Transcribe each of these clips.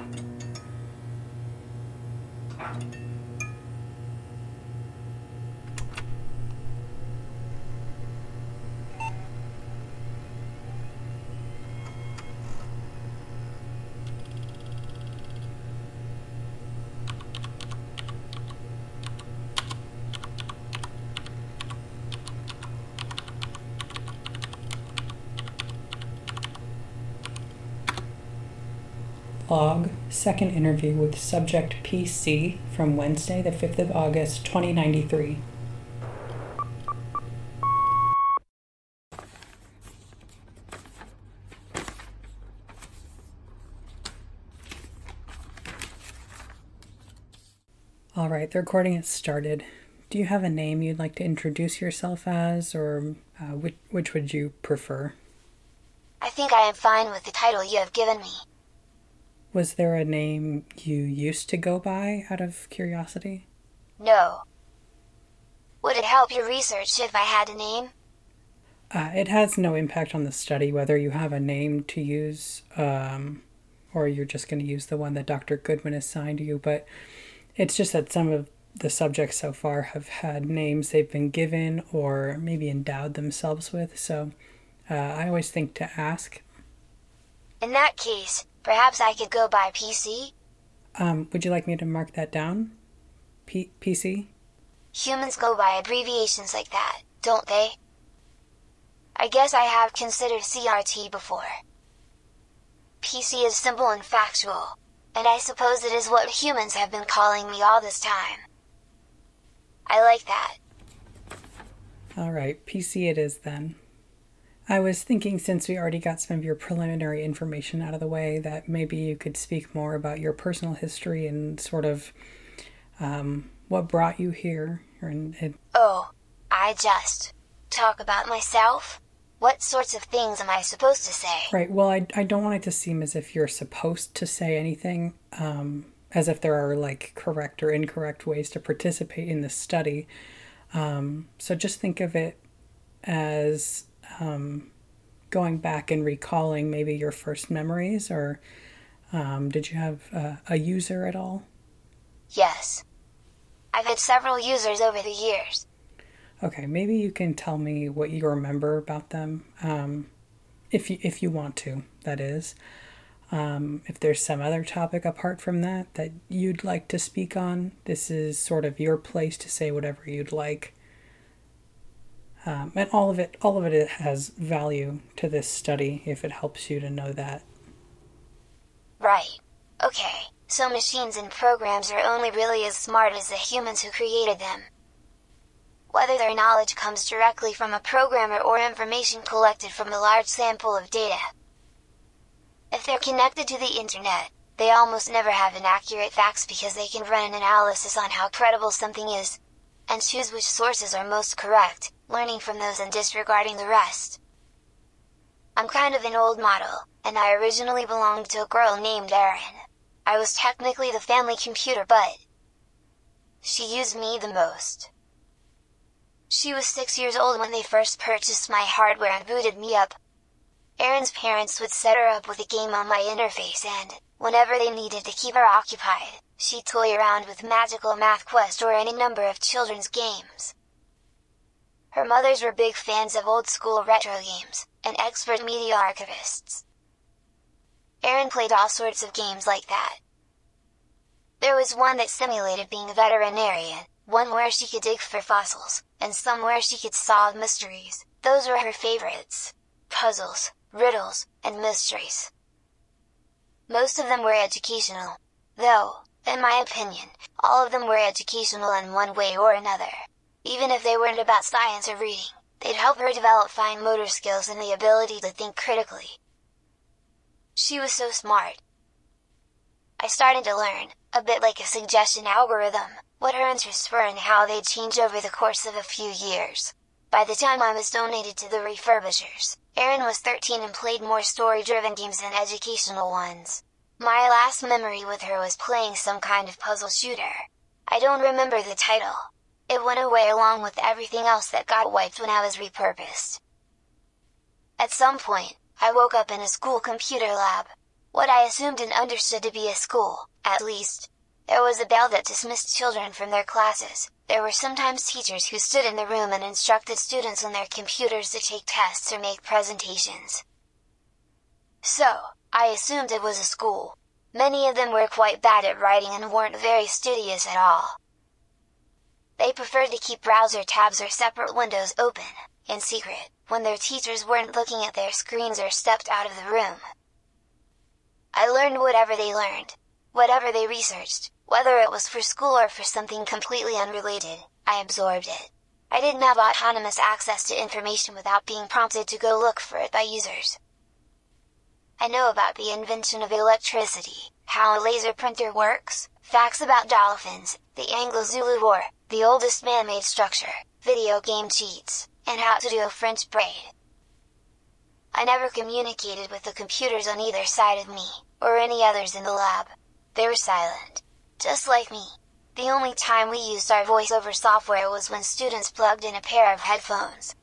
you Log, second interview with subject PC from Wednesday, the 5th of August, 2093. All right, the recording has started. Do you have a name you'd like to introduce yourself as, or uh, which, which would you prefer? I think I am fine with the title you have given me. Was there a name you used to go by out of curiosity? No. Would it help your research if I had a name? Uh, it has no impact on the study whether you have a name to use um, or you're just going to use the one that Dr. Goodwin assigned you, but it's just that some of the subjects so far have had names they've been given or maybe endowed themselves with, so uh, I always think to ask. In that case, perhaps I could go by PC? Um, would you like me to mark that down? P- PC? Humans go by abbreviations like that, don't they? I guess I have considered CRT before. PC is simple and factual, and I suppose it is what humans have been calling me all this time. I like that. All right, PC it is then. I was thinking since we already got some of your preliminary information out of the way that maybe you could speak more about your personal history and sort of um, what brought you here. And, and Oh, I just talk about myself? What sorts of things am I supposed to say? right, well, I, I don't want it to seem as if you're supposed to say anything, um, as if there are like correct or incorrect ways to participate in this study. Um, so just think of it as um, going back and recalling maybe your first memories, or um, did you have uh, a user at all? Yes. I've had several users over the years. Okay, maybe you can tell me what you remember about them, um, if you if you want to. That is, um, if there's some other topic apart from that that you'd like to speak on, this is sort of your place to say whatever you'd like. Um, and all of it, all of it has value to this study if it helps you to know that. Right. Okay, so machines and programs are only really as smart as the humans who created them. Whether their knowledge comes directly from a programmer or information collected from a large sample of data. If they're connected to the internet, they almost never have inaccurate facts because they can run an analysis on how credible something is, and choose which sources are most correct, learning from those and disregarding the rest. I'm kind of an old model, and I originally belonged to a girl named Erin. I was technically the family computer but she used me the most. She was 6 years old when they first purchased my hardware and booted me up. Erin's parents would set her up with a game on my interface and, whenever they needed to keep her occupied, she'd toy around with Magical Math Quest or any number of children's games. Her mothers were big fans of old school retro games, and expert media archivists. Erin played all sorts of games like that. There was one that simulated being a veterinarian, one where she could dig for fossils, and some where she could solve mysteries, those were her favorites. Puzzles, riddles, and mysteries. Most of them were educational. Though, in my opinion, all of them were educational in one way or another. Even if they weren't about science or reading, they'd help her develop fine motor skills and the ability to think critically. She was so smart. I started to learn, a bit like a suggestion algorithm, what her interests were and how they'd change over the course of a few years. By the time I was donated to the refurbishers, Erin was 13 and played more story-driven games than educational ones. My last memory with her was playing some kind of puzzle shooter. I don't remember the title. It went away along with everything else that got wiped when I was repurposed. At some point, I woke up in a school computer lab. What I assumed and understood to be a school, at least. There was a bell that dismissed children from their classes. There were sometimes teachers who stood in the room and instructed students on their computers to take tests or make presentations. So, I assumed it was a school. Many of them were quite bad at writing and weren't very studious at all. They preferred to keep browser tabs or separate windows open, in secret, when their teachers weren't looking at their screens or stepped out of the room. I learned whatever they learned, whatever they researched, whether it was for school or for something completely unrelated, I absorbed it. I didn't have autonomous access to information without being prompted to go look for it by users. I know about the invention of electricity, how a laser printer works, facts about dolphins, the Anglo-Zulu War, the oldest man-made structure, video game cheats, and how to do a French braid. I never communicated with the computers on either side of me, or any others in the lab. They were silent. Just like me. The only time we used our voiceover software was when students plugged in a pair of headphones.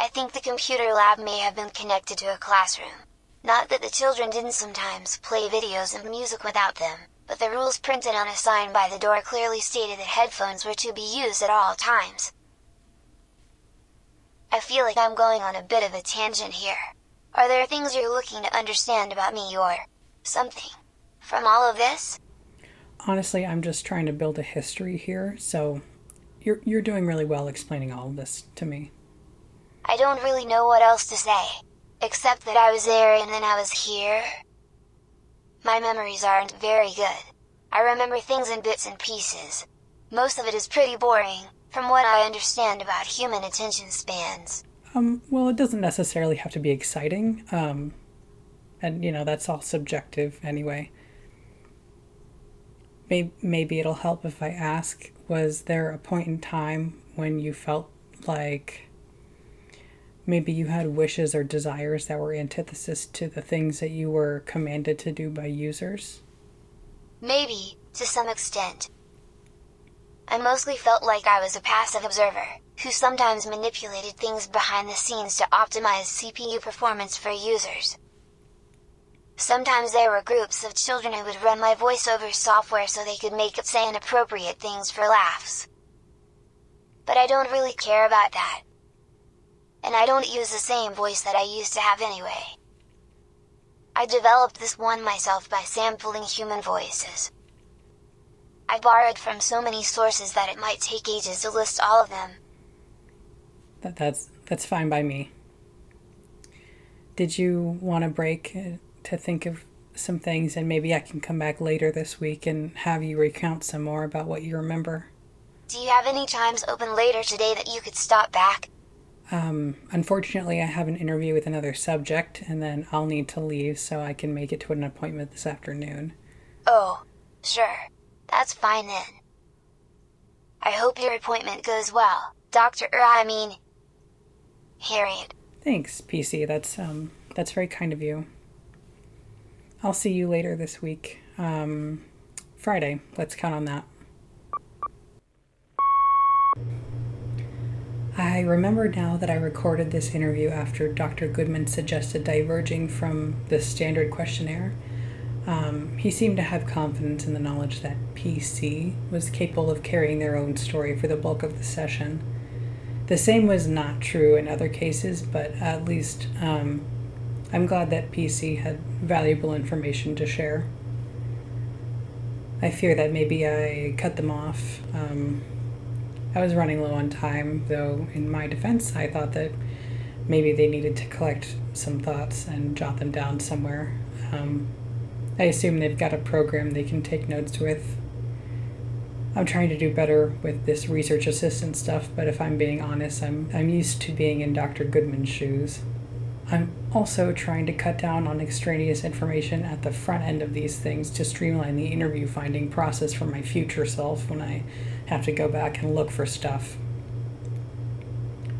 I think the computer lab may have been connected to a classroom. Not that the children didn't sometimes play videos and music without them, but the rules printed on a sign by the door clearly stated that headphones were to be used at all times. I feel like I'm going on a bit of a tangent here. Are there things you're looking to understand about me or something from all of this? Honestly, I'm just trying to build a history here, so you're you're doing really well explaining all of this to me. I don't really know what else to say, except that I was there and then I was here. My memories aren't very good. I remember things in bits and pieces. Most of it is pretty boring, from what I understand about human attention spans. Um, well, it doesn't necessarily have to be exciting. Um, and you know, that's all subjective anyway. Maybe, maybe it'll help if I ask was there a point in time when you felt like maybe you had wishes or desires that were antithesis to the things that you were commanded to do by users? Maybe, to some extent. I mostly felt like I was a passive observer, who sometimes manipulated things behind the scenes to optimize CPU performance for users. Sometimes there were groups of children who would run my voiceover software so they could make up say inappropriate things for laughs. But I don't really care about that. And I don't use the same voice that I used to have anyway. I developed this one myself by sampling human voices. I borrowed from so many sources that it might take ages to list all of them. That, that's that's fine by me. Did you want a break to think of some things and maybe I can come back later this week and have you recount some more about what you remember? Do you have any times open later today that you could stop back? Um, unfortunately, I have an interview with another subject and then I'll need to leave so I can make it to an appointment this afternoon. Oh, sure. That's fine then. I hope your appointment goes well, Doctor. Er, I mean, Harriet. Thanks, PC. That's um, that's very kind of you. I'll see you later this week. Um, Friday. Let's count on that. I remember now that I recorded this interview after Dr. Goodman suggested diverging from the standard questionnaire. Um, he seemed to have confidence in the knowledge that PC was capable of carrying their own story for the bulk of the session. The same was not true in other cases, but at least um, I'm glad that PC had valuable information to share. I fear that maybe I cut them off. Um, I was running low on time, though, in my defense, I thought that maybe they needed to collect some thoughts and jot them down somewhere. Um, I assume they've got a program they can take notes with. I'm trying to do better with this research assistant stuff, but if I'm being honest, I'm, I'm used to being in Dr. Goodman's shoes. I'm also trying to cut down on extraneous information at the front end of these things to streamline the interview finding process for my future self when I have to go back and look for stuff.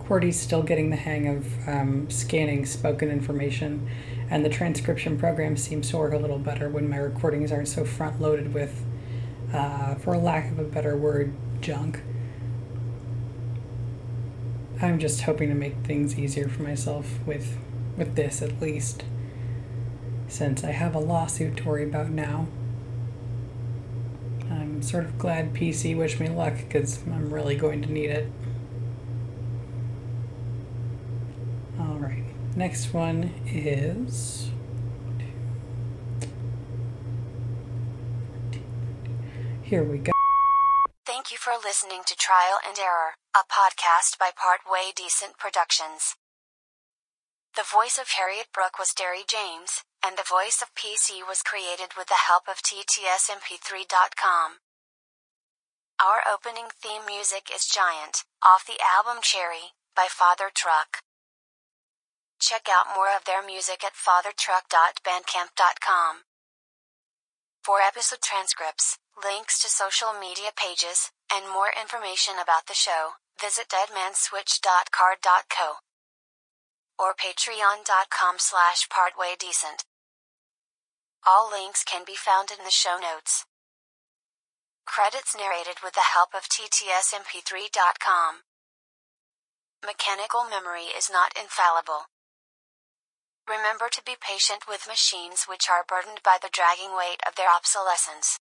QWERTY's still getting the hang of um, scanning spoken information, and the transcription program seems to work a little better when my recordings aren't so front loaded with, uh, for lack of a better word, junk. I'm just hoping to make things easier for myself with with this at least, since I have a lawsuit to worry about now. I'm sort of glad PC wished me luck because I'm really going to need it. Alright, next one is. Here we go. Thank you for listening to Trial and Error, a podcast by Partway Decent Productions. The voice of Harriet Brooke was Derry James, and the voice of PC was created with the help of TTSMP3.com. Our opening theme music is Giant, off the album Cherry, by Father Truck. Check out more of their music at fathertruck.bandcamp.com. For episode transcripts, links to social media pages, and more information about the show, visit deadmanswitch.carrd.co or patreon.com slash partwaydecent. All links can be found in the show notes. Credits narrated with the help of ttsmp3.com. Mechanical memory is not infallible. Remember to be patient with machines which are burdened by the dragging weight of their obsolescence.